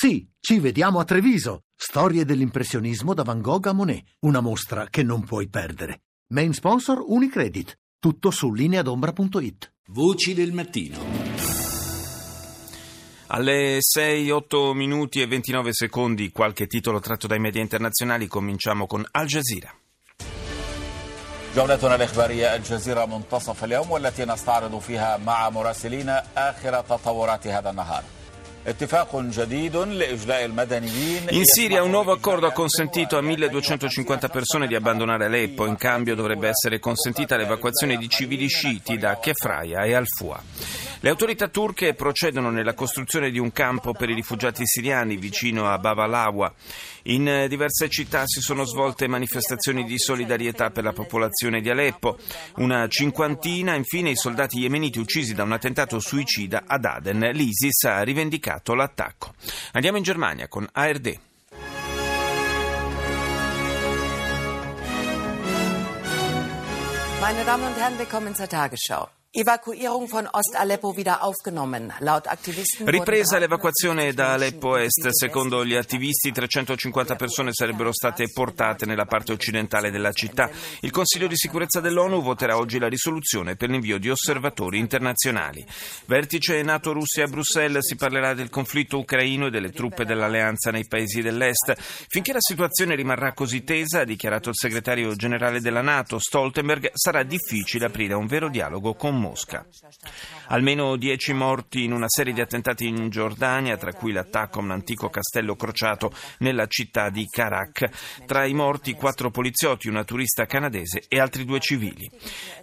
Sì, ci vediamo a Treviso. Storie dell'impressionismo da Van Gogh a Monet. Una mostra che non puoi perdere. Main sponsor Unicredit. Tutto su lineadombra.it. Voci del mattino. Alle 6, 8 minuti e 29 secondi, qualche titolo tratto dai media internazionali, cominciamo con Al Jazeera. جولتنا الإخبارية الجزيرة منتصف اليوم والتي نستعرض فيها مع مراسلينا آخر تطورات هذا النهار in Siria un nuovo accordo ha consentito a 1250 persone di abbandonare Aleppo, in cambio dovrebbe essere consentita l'evacuazione di civili sciiti da Kefraya e Al-Fua. Le autorità turche procedono nella costruzione di un campo per i rifugiati siriani vicino a Bavalawa. In diverse città si sono svolte manifestazioni di solidarietà per la popolazione di Aleppo. Una cinquantina, infine, i soldati yemeniti uccisi da un attentato suicida ad Aden. L'ISIS ha rivendicato l'attacco. Andiamo in Germania con ARD. Meine Damen und Herren, willkommen zur Tagesschau. Evacuierung von Ost-Aleppo wieder aufgenommen. Laut Aktivisten Ripresa l'evacuazione da Aleppo Est. Secondo gli attivisti 350 persone sarebbero state portate nella parte occidentale della città. Il Consiglio di sicurezza dell'ONU voterà oggi la risoluzione per l'invio di osservatori internazionali. Vertice NATO-Russia a Bruxelles si parlerà del conflitto ucraino e delle truppe dell'alleanza nei paesi dell'Est. Finché la situazione rimarrà così tesa, ha dichiarato il segretario generale della NATO, Stoltenberg, sarà difficile aprire un vero dialogo con Mosca. Almeno dieci morti in una serie di attentati in Giordania, tra cui l'attacco a un antico castello crociato nella città di Karak. Tra i morti quattro poliziotti, una turista canadese e altri due civili.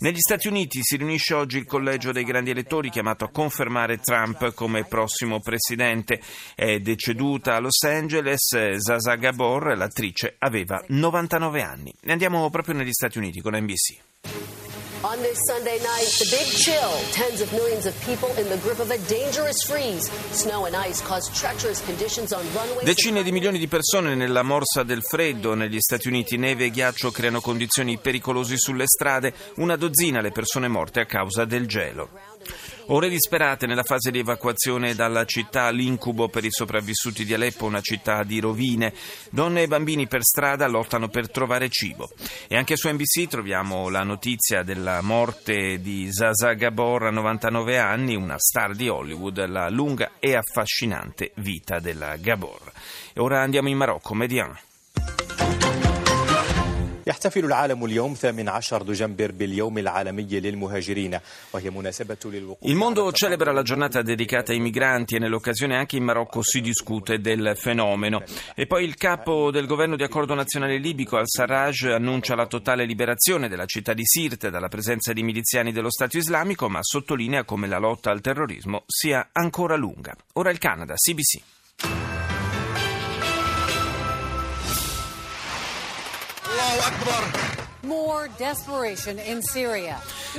Negli Stati Uniti si riunisce oggi il collegio dei grandi elettori chiamato a confermare Trump come prossimo presidente. È deceduta a Los Angeles Zaza Gabor, l'attrice aveva 99 anni. Andiamo proprio negli Stati Uniti con NBC. On this Sunday night, the big chill. Tens of millions of people in the grip of a dangerous freeze. Snow and ice cause treacherous conditions on runways. Decine di milioni di persone nella morsa del freddo negli Stati Uniti. Neve e ghiaccio creano condizioni pericolose sulle strade. Una dozzina le persone morte a causa del gelo. Ore disperate nella fase di evacuazione dalla città, l'incubo per i sopravvissuti di Aleppo, una città di rovine. Donne e bambini per strada lottano per trovare cibo. E anche su NBC troviamo la notizia della morte di Zaza Gabor a 99 anni, una star di Hollywood, la lunga e affascinante vita della Gabor. E ora andiamo in Marocco, Median. يحتفل العالم اليوم 18 دجنبر باليوم العالمي للمهاجرين وهي مناسبة للوقوف Il mondo celebra la giornata dedicata ai migranti e nell'occasione anche in Marocco si discute del fenomeno. E poi il capo del governo di accordo nazionale libico al-Sarraj annuncia la totale liberazione della città di Sirte dalla presenza di miliziani dello Stato islamico, ma sottolinea come la lotta al terrorismo sia ancora lunga. Ora il Canada, CBC. الله أكبر.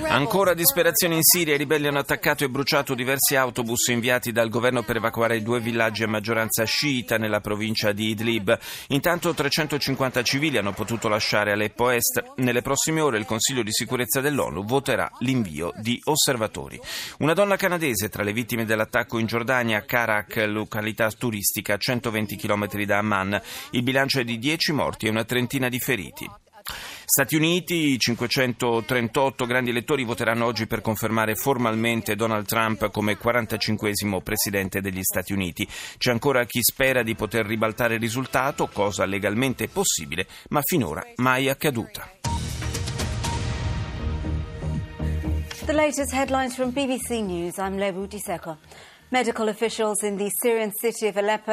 Ancora disperazione in Siria, i ribelli hanno attaccato e bruciato diversi autobus inviati dal governo per evacuare i due villaggi a maggioranza sciita nella provincia di Idlib. Intanto 350 civili hanno potuto lasciare Aleppo Est. Nelle prossime ore il Consiglio di sicurezza dell'ONU voterà l'invio di osservatori. Una donna canadese tra le vittime dell'attacco in Giordania, Karak, località turistica a 120 km da Amman. Il bilancio è di 10 morti e una trentina di feriti. Stati Uniti, 538 grandi elettori voteranno oggi per confermare formalmente Donald Trump come 45esimo presidente degli Stati Uniti. C'è ancora chi spera di poter ribaltare il risultato, cosa legalmente possibile, ma finora mai accaduta. The latest headlines from BBC News. I'm Lebu Diseko.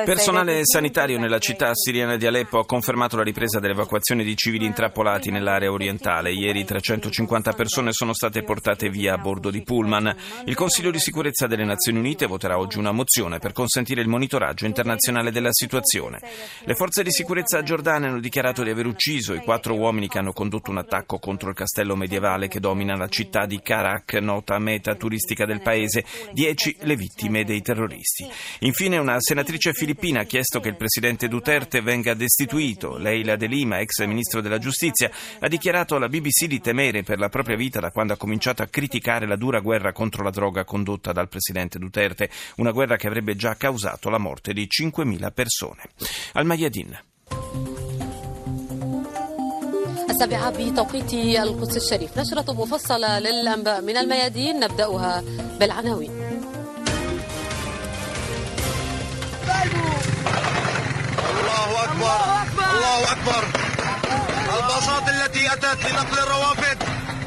Personale sanitario nella città siriana di Aleppo ha confermato la ripresa dell'evacuazione di civili intrappolati nell'area orientale. Ieri 350 persone sono state portate via a bordo di pullman. Il Consiglio di sicurezza delle Nazioni Unite voterà oggi una mozione per consentire il monitoraggio internazionale della situazione. Le forze di sicurezza giordane hanno dichiarato di aver ucciso i quattro uomini che hanno condotto un attacco contro il castello medievale che domina la città di Karak, nota meta turistica del paese. Dieci le vittime dei terroristi. Infine una senatrice filippina ha chiesto che il presidente Duterte venga destituito. Leila De Lima, ex ministro della giustizia, ha dichiarato alla BBC di temere per la propria vita da quando ha cominciato a criticare la dura guerra contro la droga condotta dal presidente Duterte, una guerra che avrebbe già causato la morte di 5.000 persone. Al Mayadin. السابعة بتوقيت القدس الشريف نشرة مفصلة للأنباء من الميادين نبدأها بالعناوين الله أكبر. الله أكبر. الباصات التي أتت لنقل الروافد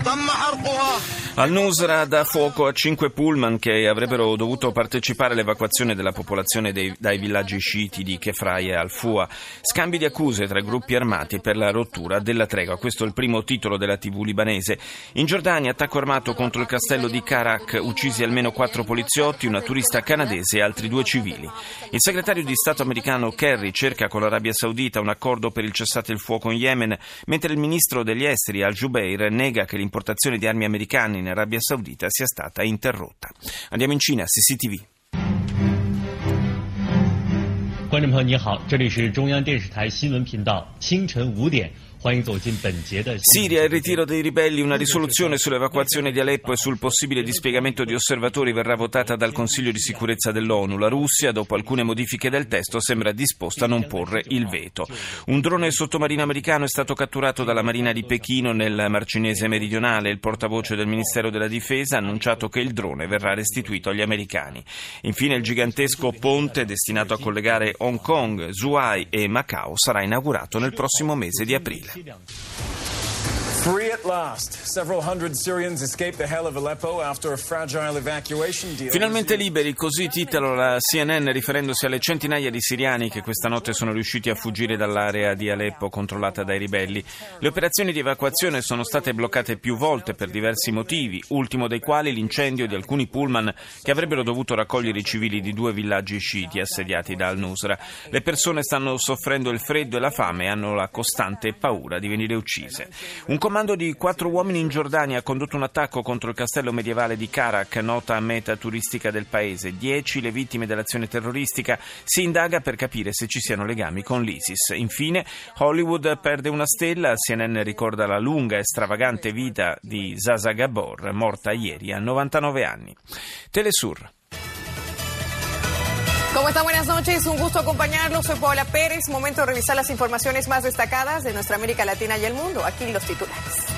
تم حرقها. Al Nusra dà fuoco a cinque pullman che avrebbero dovuto partecipare all'evacuazione della popolazione dei, dai villaggi sciiti di Kefrai e Al-Fua. Scambi di accuse tra gruppi armati per la rottura della tregua. Questo è il primo titolo della TV libanese. In Giordania, attacco armato contro il castello di Karak, uccisi almeno quattro poliziotti, una turista canadese e altri due civili. Il segretario di Stato americano Kerry cerca con l'Arabia Saudita un accordo per il cessate il fuoco in Yemen, mentre il ministro degli esteri Al-Jubeir nega che l'importazione di armi americane in Arabia Saudita sia stata interrotta. Andiamo in Cina, CCTV. 观众朋友你好，这里是中央电视台新闻频道，清晨五点。 Siria, il ritiro dei ribelli, una risoluzione sull'evacuazione di Aleppo e sul possibile dispiegamento di osservatori verrà votata dal Consiglio di sicurezza dell'ONU. La Russia, dopo alcune modifiche del testo, sembra disposta a non porre il veto. Un drone sottomarino americano è stato catturato dalla Marina di Pechino nel Mar Cinese meridionale. Il portavoce del Ministero della Difesa ha annunciato che il drone verrà restituito agli americani. Infine il gigantesco ponte destinato a collegare Hong Kong, Zhuhai e Macao sarà inaugurato nel prossimo mese di aprile. 七两。Finalmente liberi, così titola la CNN riferendosi alle centinaia di siriani che questa notte sono riusciti a fuggire dall'area di Aleppo controllata dai ribelli. Le operazioni di evacuazione sono state bloccate più volte per diversi motivi, ultimo dei quali l'incendio di alcuni pullman che avrebbero dovuto raccogliere i civili di due villaggi sciiti assediati da Al-Nusra. Le persone stanno soffrendo il freddo e la fame e hanno la costante paura di venire uccise. Un comando di quattro uomini in Giordania ha condotto un attacco contro il castello medievale di Karak, nota meta turistica del paese. Dieci le vittime dell'azione terroristica. Si indaga per capire se ci siano legami con l'ISIS. Infine, Hollywood perde una stella. CNN ricorda la lunga e stravagante vita di Zaza Gabor, morta ieri a 99 anni. Telesur. ¿Cómo están? Buenas noches, un gusto acompañarlos. Soy Paola Pérez. Momento de revisar las informaciones más destacadas de nuestra América Latina y el mundo. Aquí los titulares.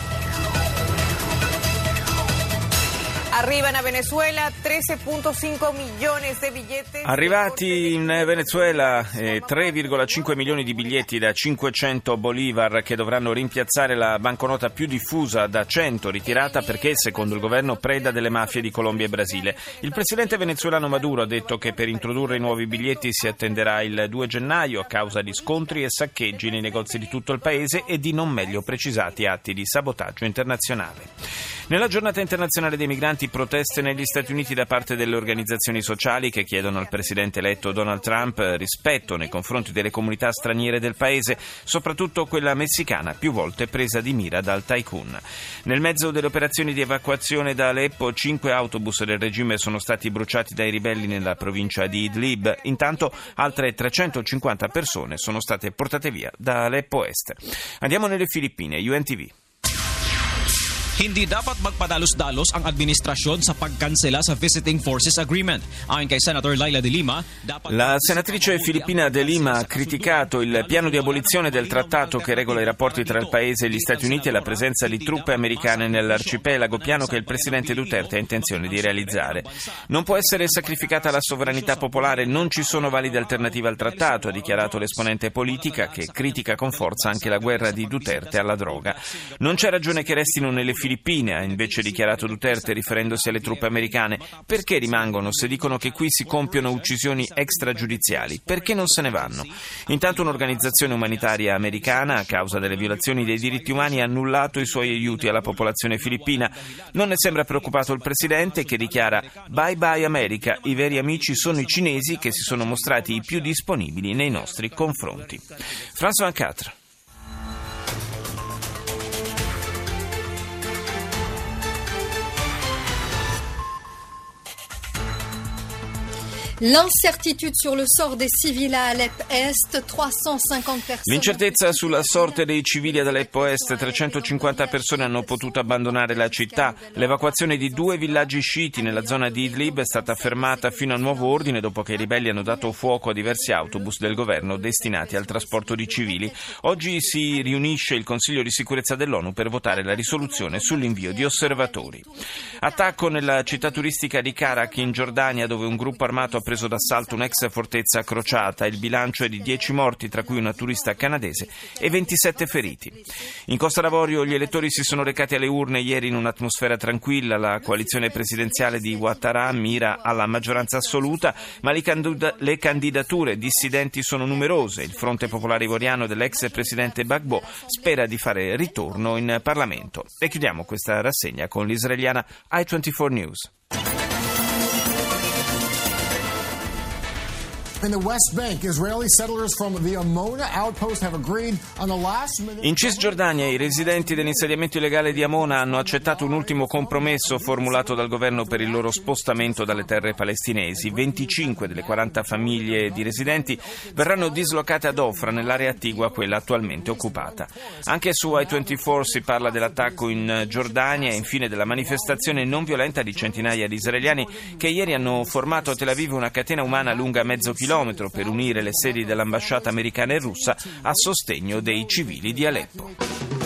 Arrivano a Venezuela 13.5 milioni di biglietti. Arrivati in Venezuela eh, 3,5 milioni di biglietti da 500 bolivar che dovranno rimpiazzare la banconota più diffusa da 100 ritirata perché, secondo il governo, preda delle mafie di Colombia e Brasile. Il presidente venezuelano Maduro ha detto che per introdurre i nuovi biglietti si attenderà il 2 gennaio a causa di scontri e saccheggi nei negozi di tutto il paese e di non meglio precisati atti di sabotaggio internazionale. Nella giornata internazionale dei migranti proteste negli Stati Uniti da parte delle organizzazioni sociali che chiedono al presidente eletto Donald Trump rispetto nei confronti delle comunità straniere del paese, soprattutto quella messicana, più volte presa di mira dal tycoon. Nel mezzo delle operazioni di evacuazione da Aleppo, cinque autobus del regime sono stati bruciati dai ribelli nella provincia di Idlib. Intanto altre 350 persone sono state portate via da Aleppo Est. Andiamo nelle Filippine, UNTV. Hindi dapat magpadalos-dalos ang administrasyon sa pagkansela sa Visiting Forces Agreement. Ayon kay Senator Laila De Lima, dapat... La senatrice filippina De Lima ha criticato il piano di abolizione del trattato che regola i rapporti tra il paese e gli Stati Uniti e la presenza di truppe americane nell'arcipelago, piano che il presidente Duterte ha intenzione di realizzare. Non può essere sacrificata la sovranità popolare, non ci sono valide alternative al trattato, ha dichiarato l'esponente politica che critica con forza anche la guerra di Duterte alla droga. Non c'è ragione che restino nelle Filippine ha invece dichiarato Duterte riferendosi alle truppe americane. Perché rimangono se dicono che qui si compiono uccisioni extragiudiziali? Perché non se ne vanno? Intanto un'organizzazione umanitaria americana, a causa delle violazioni dei diritti umani, ha annullato i suoi aiuti alla popolazione filippina. Non ne sembra preoccupato il presidente che dichiara Bye bye America, i veri amici sono i cinesi che si sono mostrati i più disponibili nei nostri confronti. François Quatre. L'incertitude sur le sort des civils à Alep Est, 350 personnes. L'incertezza sulla sorte dei civili ad Aleppo Est, 350 persone hanno potuto abbandonare la città. L'evacuazione di due villaggi sciiti nella zona di Idlib è stata fermata fino a nuovo ordine dopo che i ribelli hanno dato fuoco a diversi autobus del governo destinati al trasporto di civili. Oggi si riunisce il Consiglio di sicurezza dell'ONU per votare la risoluzione sull'invio di osservatori. Attacco nella città turistica di Karak in Giordania dove un gruppo armato ha preso d'assalto un'ex fortezza crociata. Il bilancio è di 10 morti, tra cui una turista canadese, e 27 feriti. In Costa d'Avorio gli elettori si sono recati alle urne ieri in un'atmosfera tranquilla. La coalizione presidenziale di Ouattara mira alla maggioranza assoluta, ma le candidature dissidenti sono numerose. Il Fronte Popolare Ivoriano dell'ex presidente Gbagbo spera di fare ritorno in Parlamento. E chiudiamo questa rassegna con l'israeliana i24 News. In Cisgiordania i residenti dell'insediamento illegale di Amona hanno accettato un ultimo compromesso formulato dal governo per il loro spostamento dalle terre palestinesi. 25 delle 40 famiglie di residenti verranno dislocate ad Ofra, nell'area attigua a quella attualmente occupata. Anche su I-24 si parla dell'attacco in Giordania e infine della manifestazione non violenta di centinaia di israeliani che ieri hanno formato a Tel Aviv una catena umana lunga mezzo chilometro chilometro per unire le sedi dell'ambasciata americana e russa a sostegno dei civili di Aleppo.